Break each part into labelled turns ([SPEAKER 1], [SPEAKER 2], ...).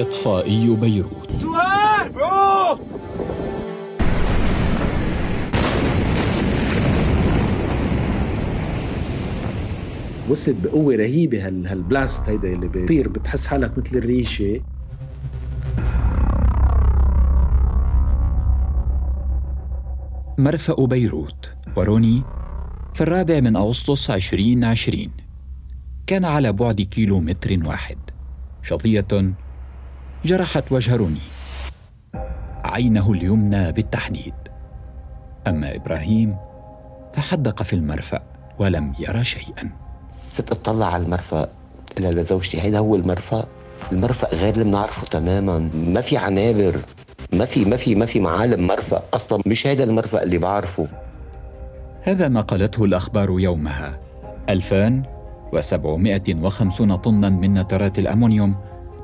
[SPEAKER 1] إطفائي بيروت.
[SPEAKER 2] وصلت بقوة رهيبة هال هالبلاست هيدا اللي بيطير بتحس حالك مثل الريشة.
[SPEAKER 1] مرفأ بيروت وروني في الرابع من أغسطس 2020 كان على بعد كيلو متر واحد. شظية جرحت وجه روني. عينه اليمنى بالتحديد. أما إبراهيم فحدق في المرفأ ولم يرى شيئا.
[SPEAKER 3] صرت اطلع على المرفأ لها لزوجتي هيدا هو المرفأ. المرفأ غير اللي بنعرفه تماما. ما في عنابر. ما في ما في ما في معالم مرفأ أصلا. مش هيدا المرفأ اللي بعرفه.
[SPEAKER 1] هذا ما قالته الأخبار يومها. 2750 طنا من نترات الأمونيوم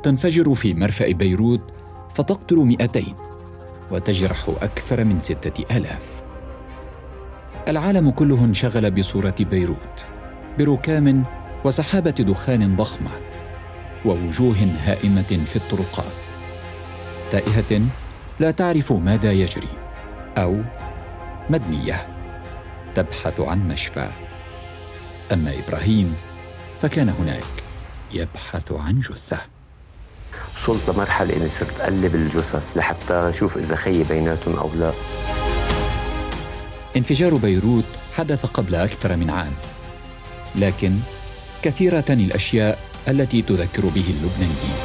[SPEAKER 1] تنفجر في مرفأ بيروت فتقتل 200 وتجرح أكثر من ستة آلاف. العالم كله انشغل بصورة بيروت بركام وسحابة دخان ضخمة ووجوه هائمة في الطرقات. تائهة لا تعرف ماذا يجري أو مدنية تبحث عن مشفى. أما إبراهيم فكان هناك يبحث عن جثة.
[SPEAKER 3] وصلت لمرحلة إني صرت أقلب الجثث لحتى أشوف إذا خيي بيناتهم أو لا.
[SPEAKER 1] انفجار بيروت حدث قبل أكثر من عام لكن كثيره الأشياء التي تذكر به اللبنانيين.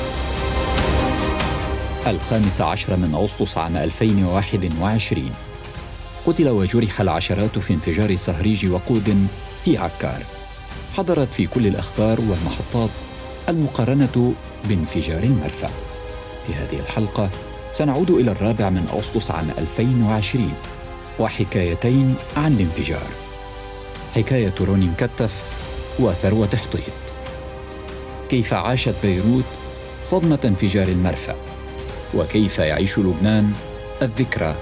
[SPEAKER 1] الخامس عشر من أغسطس عام 2021 قتل وجرح العشرات في انفجار صهريج وقود في عكار. حضرت في كل الأخبار والمحطات المقارنة بانفجار المرفأ. في هذه الحلقة سنعود إلى الرابع من أغسطس عام 2020 وحكايتين عن الانفجار. حكاية روني مكتف وثروة حطيط كيف عاشت بيروت صدمة انفجار المرفأ؟ وكيف يعيش لبنان الذكرى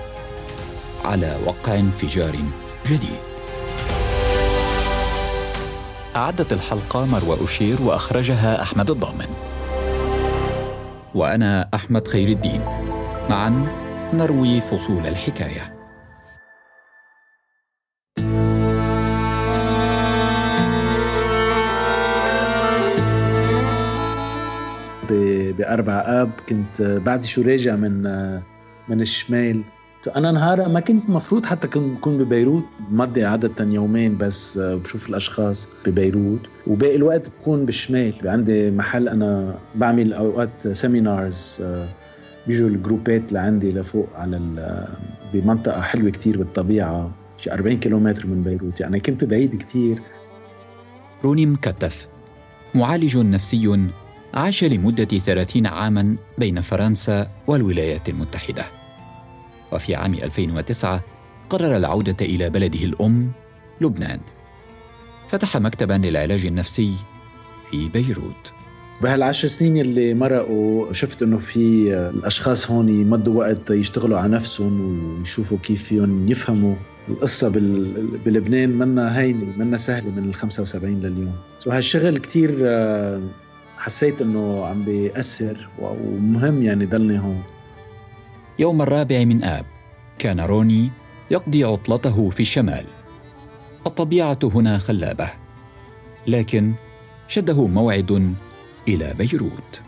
[SPEAKER 1] على وقع انفجار جديد؟ أعدت الحلقة مروى أشير وأخرجها أحمد الضامن. وأنا أحمد خير الدين. معا نروي فصول الحكاية.
[SPEAKER 2] بأربع آب كنت بعد شو راجع من من الشمال. أنا نهارها ما كنت مفروض حتى كنت ببيروت مضي عادة يومين بس بشوف الأشخاص ببيروت. وباقي الوقت بكون بالشمال عندي محل أنا بعمل أوقات سيمينارز بيجوا الجروبات لعندي لفوق على بمنطقة حلوة كتير بالطبيعة شي 40 كيلومتر من بيروت. يعني كنت بعيد كتير.
[SPEAKER 1] روني مكتف. معالج نفسي عاش لمدة ثلاثين عاما بين فرنسا والولايات المتحدة. وفي عام 2009 قرر العودة إلى بلده الأم لبنان. فتح مكتبا للعلاج النفسي في بيروت.
[SPEAKER 2] بهالعشر سنين اللي مرقوا شفت إنه في الأشخاص هون يمضوا وقت يشتغلوا على نفسهم ويشوفوا كيف فيهم يفهموا. القصة بلبنان منا هينة منا سهلة من ال 75 لليوم. سو هالشغل كثير حسيت إنه عم بيأثر ومهم يعني ضلني هون.
[SPEAKER 1] يوم الرابع من آب كان روني يقضي عطلته في الشمال. الطبيعة هنا خلابة لكن شده موعد إلى بيروت.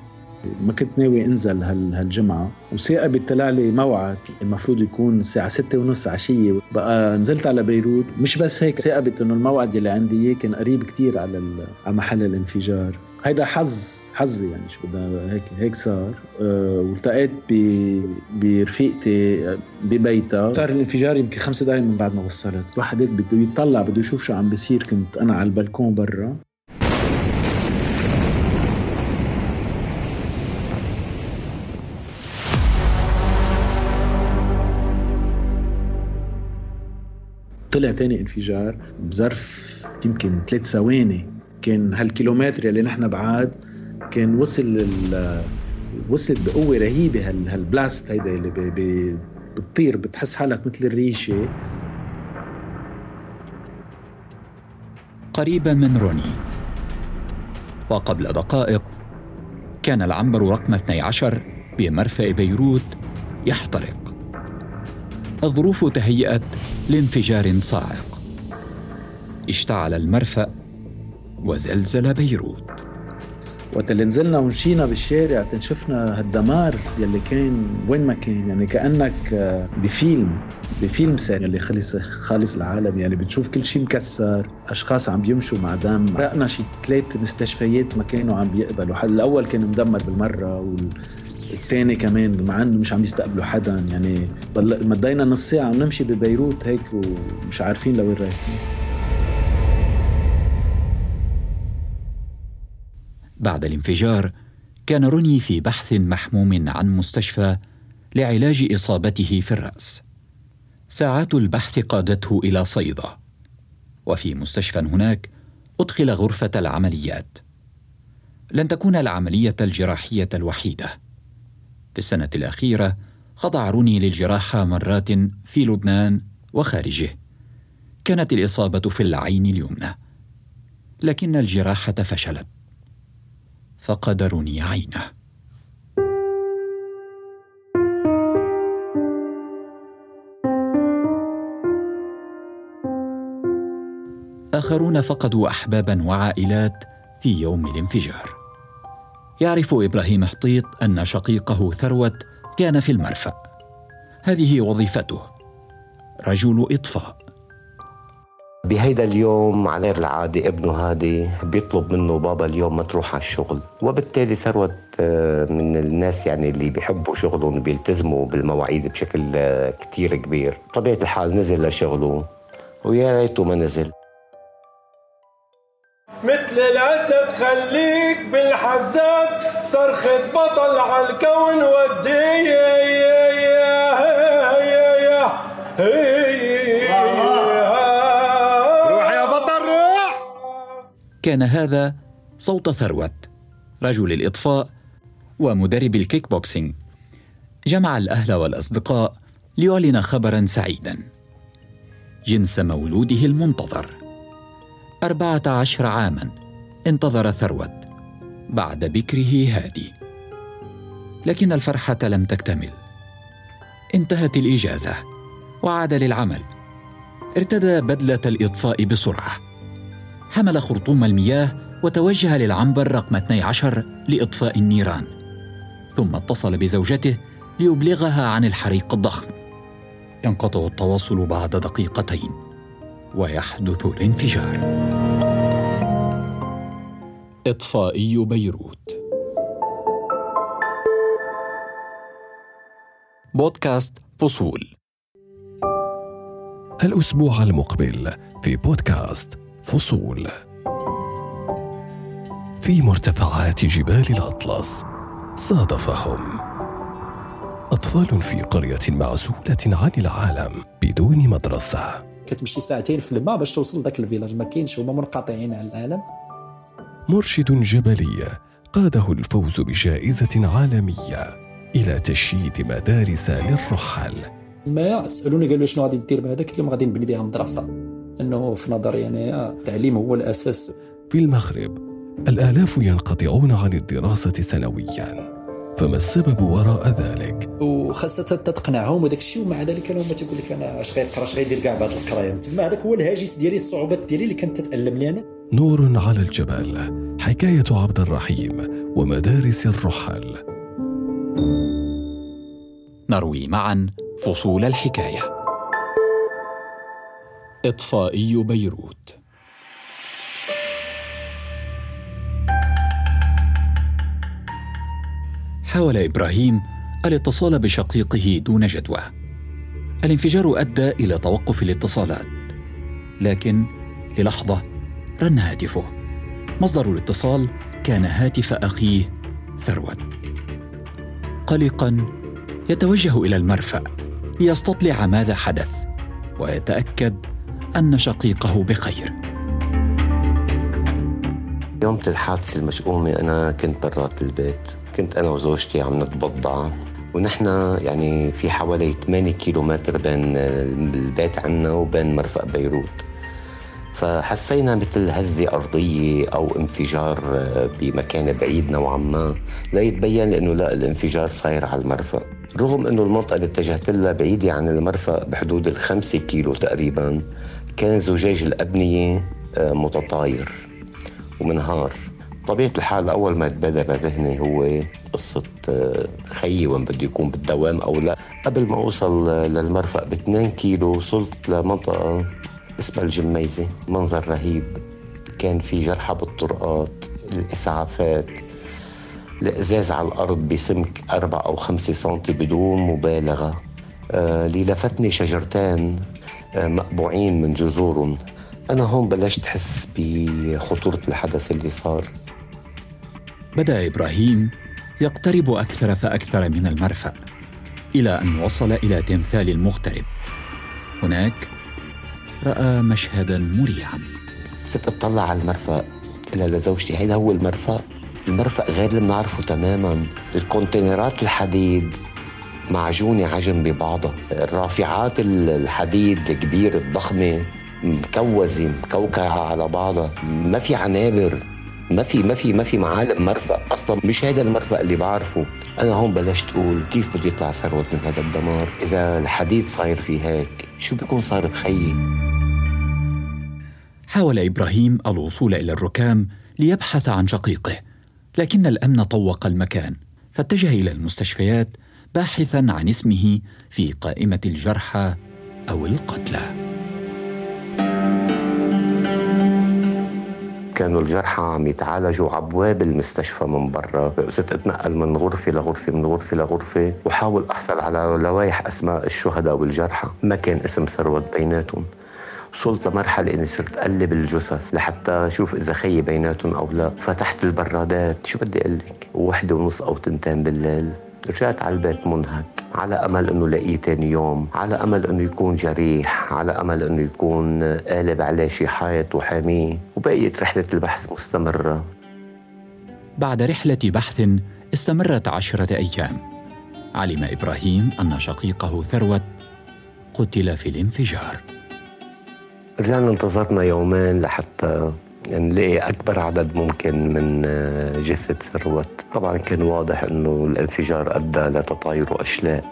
[SPEAKER 2] ما كنت ناوي أنزل هالجمعة وثاقبت طلع لي موعد المفروض يكون الساعة ستة ونص عشية. بقى نزلت على بيروت مش بس هيك ثاقبت انه الموعد اللي عندي إياه كان قريب كتير على على محل الانفجار. هيدا حظ حظي يعني شو بدنا هيك هيك صار. أه والتقيت برفيقتي ببيتها. صار الانفجار يمكن خمس دقائق من بعد ما وصلت. الواحد هيك بده يطلع بده يشوف شو عم بيصير. كنت أنا على البلكون برا. طلع تاني انفجار بظرف يمكن ثلاث ثواني. كان هالكيلومتر اللي نحن بعاد كان وصل وصلت بقوة رهيبة هال هال blast هيدا اللي بي بي بتطير بتحس حالك مثل الريشة.
[SPEAKER 1] قريبا من روني. وقبل دقائق كان العنبر رقم 12 بمرفأ بيروت يحترق. الظروف تهيأت لانفجار صاعق. اشتعل المرفأ وزلزل بيروت.
[SPEAKER 2] وقت اللي نزلنا ومشينا بالشارع شفنا هالدمار يلي كان وين ما كان يعني كأنك آه، بفيلم بفيلم ساري يلي خلص خالص العالم يعني بتشوف كل شيء مكسر أشخاص عم بيمشوا مع دم رقنا شي ثلاث مستشفيات ما كانوا عم بيقبلوا الأول كان مدمر بالمرة وال الثاني كمان مع إنه مش عم يستقبلوا حدا يعني مضينا نص ساعة عم نمشي ببيروت هيك ومش عارفين لوين رايحين.
[SPEAKER 1] بعد الانفجار كان روني في بحث محموم عن مستشفى لعلاج إصابته في الرأس. ساعات البحث قادته إلى صيدا. وفي مستشفى هناك أدخل غرفة العمليات. لن تكون العملية الجراحية الوحيدة. في السنة الأخيرة خضع روني للجراحه مرات في لبنان وخارجه. كانت الإصابة في العين اليمنى. لكن الجراحة فشلت. فقد رني عينه. آخرون فقدوا أحبابا وعائلات في يوم الانفجار. يعرف إبراهيم حطيط أن شقيقه ثروت كان في المرفأ. هذه وظيفته. رجل إطفاء.
[SPEAKER 3] بهيدا اليوم على غير العادة ابنه هادي بيطلب منه بابا اليوم ما تروح على الشغل وبالتالي ثروت آه، من الناس يعني اللي بيحبوا شغلهم بيلتزموا بالمواعيد بشكل آه، كتير كبير طبيعة الحال نزل لشغله ويا ريته ما نزل
[SPEAKER 4] مثل الأسد خليك بالحزات صرخة بطل على الكون وديه
[SPEAKER 1] كان هذا صوت ثروت رجل الإطفاء ومدرب الكيك بوكسينج جمع الأهل والأصدقاء ليعلن خبرا سعيدا. جنس مولوده المنتظر. أربعة عشر عاما انتظر ثروت بعد بكره هادي. لكن الفرحة لم تكتمل. انتهت الإجازة وعاد للعمل. ارتدى بدلة الإطفاء بسرعة. حمل خرطوم المياه وتوجه للعنبر رقم 12 لإطفاء النيران ثم اتصل بزوجته ليبلغها عن الحريق الضخم. ينقطع التواصل بعد دقيقتين ويحدث الانفجار. إطفائي بيروت. بودكاست فصول.
[SPEAKER 5] الأسبوع المقبل في بودكاست فصول. في مرتفعات جبال الأطلس صادفهم. أطفال في قرية معزولة عن العالم بدون مدرسة.
[SPEAKER 6] كتمشي ساعتين في الماء باش توصل لذاك الفيلاج. ما كاينش هما منقطعين عن العالم.
[SPEAKER 5] مرشد جبلي قاده الفوز بجائزة عالمية إلى تشييد مدارس للرحل
[SPEAKER 6] ما سالوني قالوا شنو غادي دير بهذا قلت لهم غادي نبني بها مدرسة. أنه في نظري يعني التعليم هو الأساس.
[SPEAKER 5] في المغرب الآلاف ينقطعون عن الدراسة سنويا. فما السبب وراء ذلك؟
[SPEAKER 6] وخاصة تقنعهم وداك الشيء ومع ذلك أنا ما تقول لك أنا اش غيقرا اش غيدير كاع بعد القراية. تما هذاك هو الهاجس ديالي الصعوبات ديالي اللي كانت تتالم لي أنا.
[SPEAKER 5] نور على الجبل. حكاية عبد الرحيم ومدارس الرحل.
[SPEAKER 1] نروي معا فصول الحكاية. إطفائي بيروت. حاول إبراهيم الاتصال بشقيقه دون جدوى. الانفجار أدى إلى توقف الاتصالات لكن للحظة رن هاتفه. مصدر الاتصال كان هاتف أخيه ثروت. قلقا يتوجه إلى المرفأ ليستطلع ماذا حدث ويتأكد أن شقيقه بخير.
[SPEAKER 3] يوم الحادثة المشؤومة أنا كنت برات البيت. كنت أنا وزوجتي عم نتبضع ونحن يعني في حوالي 8 كيلومتر بين البيت عنا وبين مرفأ بيروت. فحسينا مثل هزة أرضية أو انفجار بمكان بعيد نوعا ما لا يتبين لأنه لا الانفجار صاير على المرفأ. رغم أنه المنطقة اللي اتجهت لها بعيدة عن المرفأ بحدود الخمسة كيلو تقريبا كان زجاج الأبنية آه، متطاير ومنهار. طبيعة الحال أول ما تبادر لذهني هو قصة آه، خيي وين بده يكون بالدوام أو لا. قبل ما أوصل للمرفأ ب 2 كيلو وصلت لمنطقة اسمها الجميزة منظر رهيب. كان في جرحى بالطرقات الإسعافات الإزاز على الأرض بسمك أربع أو خمسة سنتي بدون مبالغة. آه اللي لفتني شجرتين آه مقبوعين من جذورهم أنا هون بلشت أحس بخطورة الحدث اللي صار.
[SPEAKER 1] بدأ إبراهيم يقترب أكثر فأكثر من المرفأ إلى أن وصل إلى تمثال المغترب. هناك رأى مشهدا مريعا.
[SPEAKER 3] صرت أطلع على المرفأ إلى لزوجتي. هيدا هو المرفأ؟ المرفأ غير اللي بنعرفه تماما. الكونتينرات الحديد معجونة عجن ببعضها. الرافعات الحديد الكبيرة الضخمة مكوزة مكوكعة على بعضها. ما في عنابر. ما في ما في ما في معالم مرفأ أصلا. مش هذا المرفأ اللي بعرفه. أنا هون بلشت أقول كيف بده يطلع ثروت من هذا الدمار؟ إذا الحديد صاير في هيك شو بيكون صار بخيي؟
[SPEAKER 1] حاول إبراهيم الوصول إلى الركام ليبحث عن شقيقه. لكن الأمن طوق المكان فاتجه إلى المستشفيات باحثا عن اسمه في قائمة الجرحى أو القتلى.
[SPEAKER 3] كانوا الجرحى عم يتعالجوا عبواب المستشفى من برا. صرت اتنقل من غرفة لغرفة من غرفة لغرفة وحاول أحصل على لوائح أسماء الشهداء والجرحى ما كان اسم ثروت بيناتهم. وصلت لمرحلة إني صرت أقلب الجثث لحتى أشوف إذا خيي بيناتهم أو لا. فتحت البرادات شو بدي أقول لك؟ وحدة ونص أو تنتين بالليل. رجعت على البيت منهك على أمل إنه لاقيه ثاني يوم على أمل إنه يكون جريح على أمل إنه يكون قالب عليه شي حائط وحاميه وبقيت رحلة البحث مستمرة.
[SPEAKER 1] بعد رحلة بحث استمرت عشرة أيام. علم إبراهيم أن شقيقه ثروت قتل في الانفجار.
[SPEAKER 3] رجعنا انتظرنا يومين لحتى نلاقي أكبر عدد ممكن من آه، جثة ثروت طبعا كان واضح أنه الانفجار أدى لتطاير أشلاء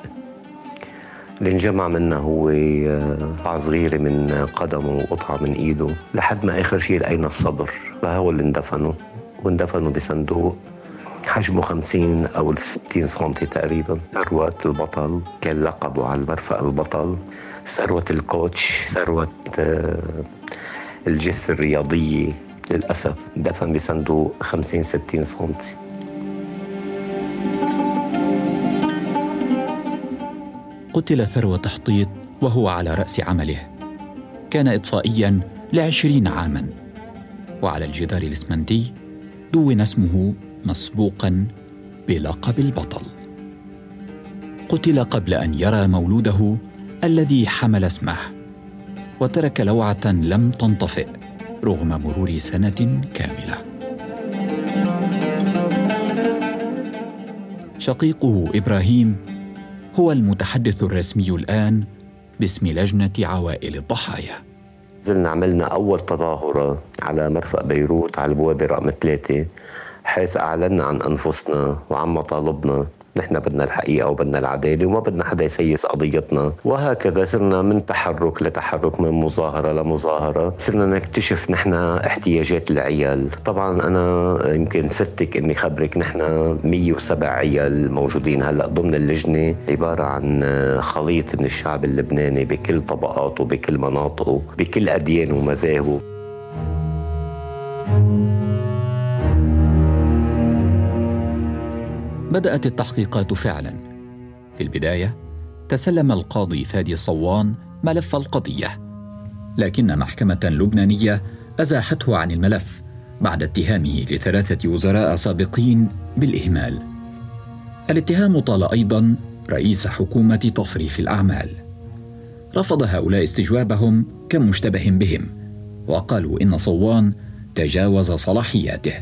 [SPEAKER 3] اللي انجمع منها هو آه، قطعة صغيرة من قدمه وقطعة من إيده. لحد ما آخر شيء لقينا الصدر فهو اللي اندفنوا واندفنوا بصندوق. حجمه 50 أو 60 سنتي تقريبا. ثروت البطل كان لقبه على المرفأ البطل. ثروة الكوتش ثروة آه، الجثة الرياضية للأسف دفن بصندوق 50 60 سنتي.
[SPEAKER 1] قتل ثروة تحطيط وهو على رأس عمله. كان إطفائيا لعشرين عاما. وعلى الجدار الإسمنتي دون اسمه مسبوقا بلقب البطل. قتل قبل أن يرى مولوده الذي حمل اسمه وترك لوعة لم تنطفئ رغم مرور سنة كاملة. شقيقه إبراهيم هو المتحدث الرسمي الآن باسم لجنة عوائل الضحايا.
[SPEAKER 3] زلنا عملنا أول تظاهرة على مرفأ بيروت على البوابة رقم ثلاثة. حيث أعلنا عن أنفسنا وعن مطالبنا. نحن بدنا الحقيقة وبدنا العدالة وما بدنا حدا يسيس قضيتنا. وهكذا صرنا من تحرك لتحرك من مظاهرة لمظاهرة. صرنا نكتشف نحن احتياجات العيال. طبعا أنا يمكن فتك إني خبرك نحن 107 عيال موجودين هلأ ضمن اللجنة. عبارة عن خليط من الشعب اللبناني بكل طبقاته بكل مناطقه بكل أديانه ومذاهبه
[SPEAKER 1] بدأت التحقيقات فعلا. في البداية تسلم القاضي فادي صوان ملف القضية لكن محكمة لبنانية أزاحته عن الملف بعد اتهامه لثلاثة وزراء سابقين بالإهمال. الاتهام طال أيضا رئيس حكومة تصريف الأعمال. رفض هؤلاء استجوابهم كمشتبه بهم وقالوا إن صوان تجاوز صلاحياته.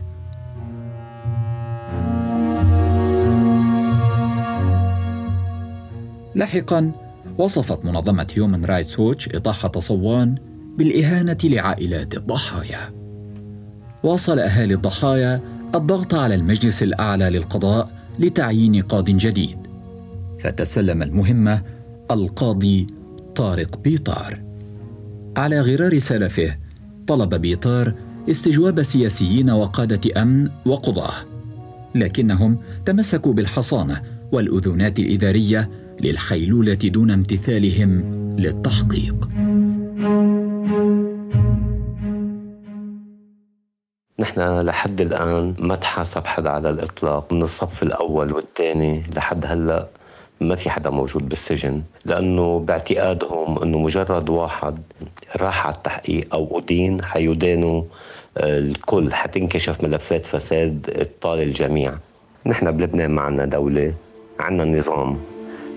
[SPEAKER 1] لاحقا وصفت منظمة هيومن رايتس ووتش إطاحة صوان بالإهانة لعائلات الضحايا. واصل أهالي الضحايا الضغط على المجلس الأعلى للقضاء لتعيين قاض جديد. فتسلم المهمة القاضي طارق بيطار. على غرار سلفه طلب بيطار استجواب سياسيين وقادة أمن وقضاة لكنهم تمسكوا بالحصانة والاذونات الإدارية للحيلوله دون امتثالهم للتحقيق.
[SPEAKER 3] نحن لحد الآن ما تحاسب حدا على الإطلاق من الصف الأول والثاني لحد هلأ ما في حدا موجود بالسجن لأنه باعتقادهم أنه مجرد واحد راح على التحقيق أو أدين حيدانوا آه، الكل حتنكشف ملفات فساد طال الجميع. نحن بلبنان معنا دولة عنا نظام.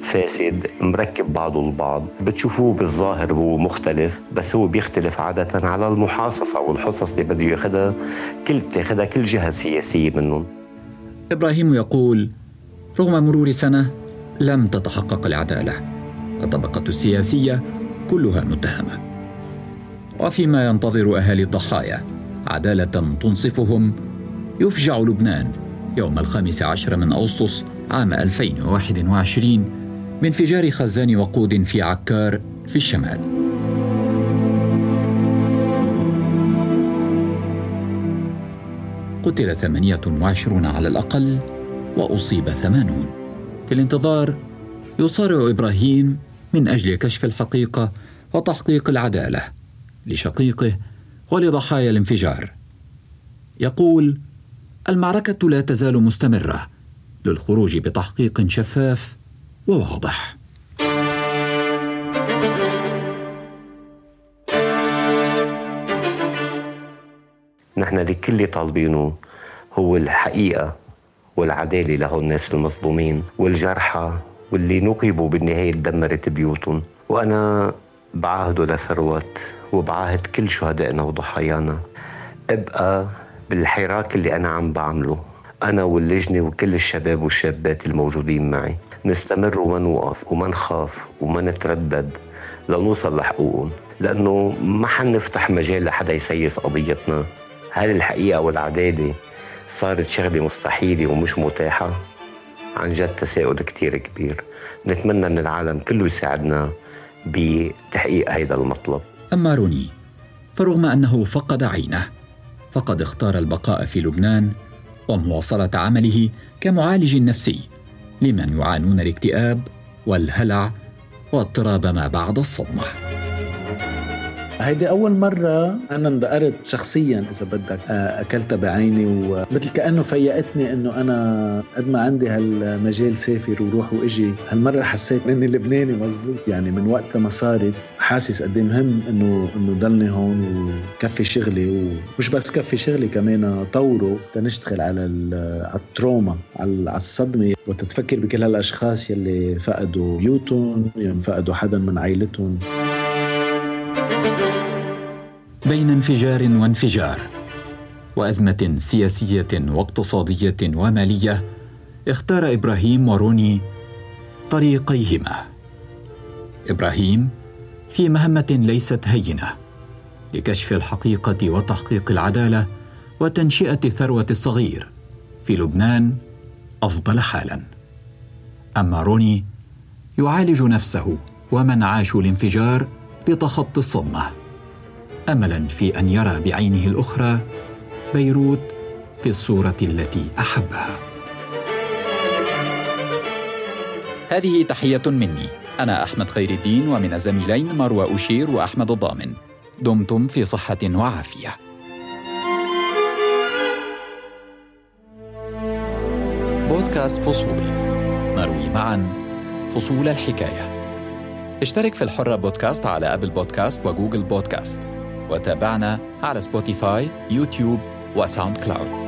[SPEAKER 3] فاسد مركب بعضه البعض بتشوفوه بالظاهر هو مختلف بس هو بيختلف عادة على المحاصصة والحصص اللي بده ياخذها كل بتاخذها كل جهة سياسية منهم.
[SPEAKER 1] إبراهيم يقول رغم مرور سنة لم تتحقق العدالة الطبقة السياسية كلها متهمة. وفيما ينتظر أهالي الضحايا عدالة تنصفهم يفجع لبنان يوم الخامس عشر من أغسطس عام 2021 بانفجار خزان وقود في عكار في الشمال. قتل 28 على الأقل وأصيب 80 في الانتظار يصارع إبراهيم من أجل كشف الحقيقة وتحقيق العدالة لشقيقه ولضحايا الانفجار. يقول المعركة لا تزال مستمرة للخروج بتحقيق شفاف وواضح
[SPEAKER 3] نحن لكل طالبينه هو الحقيقة والعدالة له الناس المظلومين والجرحى واللي نقبوا بالنهاية دمرت بيوتهم. وأنا بعاهده لثروت وبعاهد كل شهدائنا وضحايانا. أبقى بالحراك اللي أنا عم بعمله. أنا واللجنة وكل الشباب والشابات الموجودين معي نستمر وما نوقف وما نخاف وما نتردد لنوصل لحقوقهم لأنه ما حنفتح مجال لحدا يسيس قضيتنا. هل الحقيقة والعدالة صارت شغلة مستحيلة ومش متاحة. عن جد تساؤل كتير كبير. نتمنى من العالم كله يساعدنا بتحقيق هذا المطلب.
[SPEAKER 1] أما روني فرغم أنه فقد عينه فقد اختار البقاء في لبنان ومواصلة عمله كمعالج نفسي لمن يعانون الاكتئاب والهلع واضطراب ما بعد الصدمة.
[SPEAKER 2] هيدي أول مرة أنا اندقرت شخصيا إذا بدك. آه، أكلتها بعيني ومثل كأنه فيقتني إنه أنا قد ما عندي هالمجال سافر وروح وإجي هالمرة حسيت إني لبناني مزبوط. يعني من وقتها ما صارت حاسس قد إيه مهم إنه إنه ضلني هون وكفي شغلي ومش بس كفي شغلي كمان طوره تنشتغل على على التروما على الصدمة. وتتفكر بكل هالأشخاص يلي فقدوا بيوتهم يلي فقدوا حدا من عائلتهم
[SPEAKER 1] بين انفجار وانفجار وأزمة سياسية واقتصادية ومالية اختار إبراهيم وروني طريقيهما. إبراهيم في مهمة ليست هينة لكشف الحقيقة وتحقيق العدالة وتنشئة ثروه الصغير في لبنان أفضل حالا. أما روني يعالج نفسه ومن عاشوا الانفجار لتخطي الصدمة. املا في أن يرى بعينه الأخرى بيروت في الصورة التي أحبها. هذه تحية مني. أنا أحمد خير الدين ومن الزميلين مروى أشير وأحمد الضامن. دمتم في صحة وعافية. بودكاست فصول. نروي معا فصول الحكاية. اشترك في الحرة بودكاست على أبل بودكاست وجوجل بودكاست. وتابعنا على سبوتيفاي يوتيوب وساوند كلاود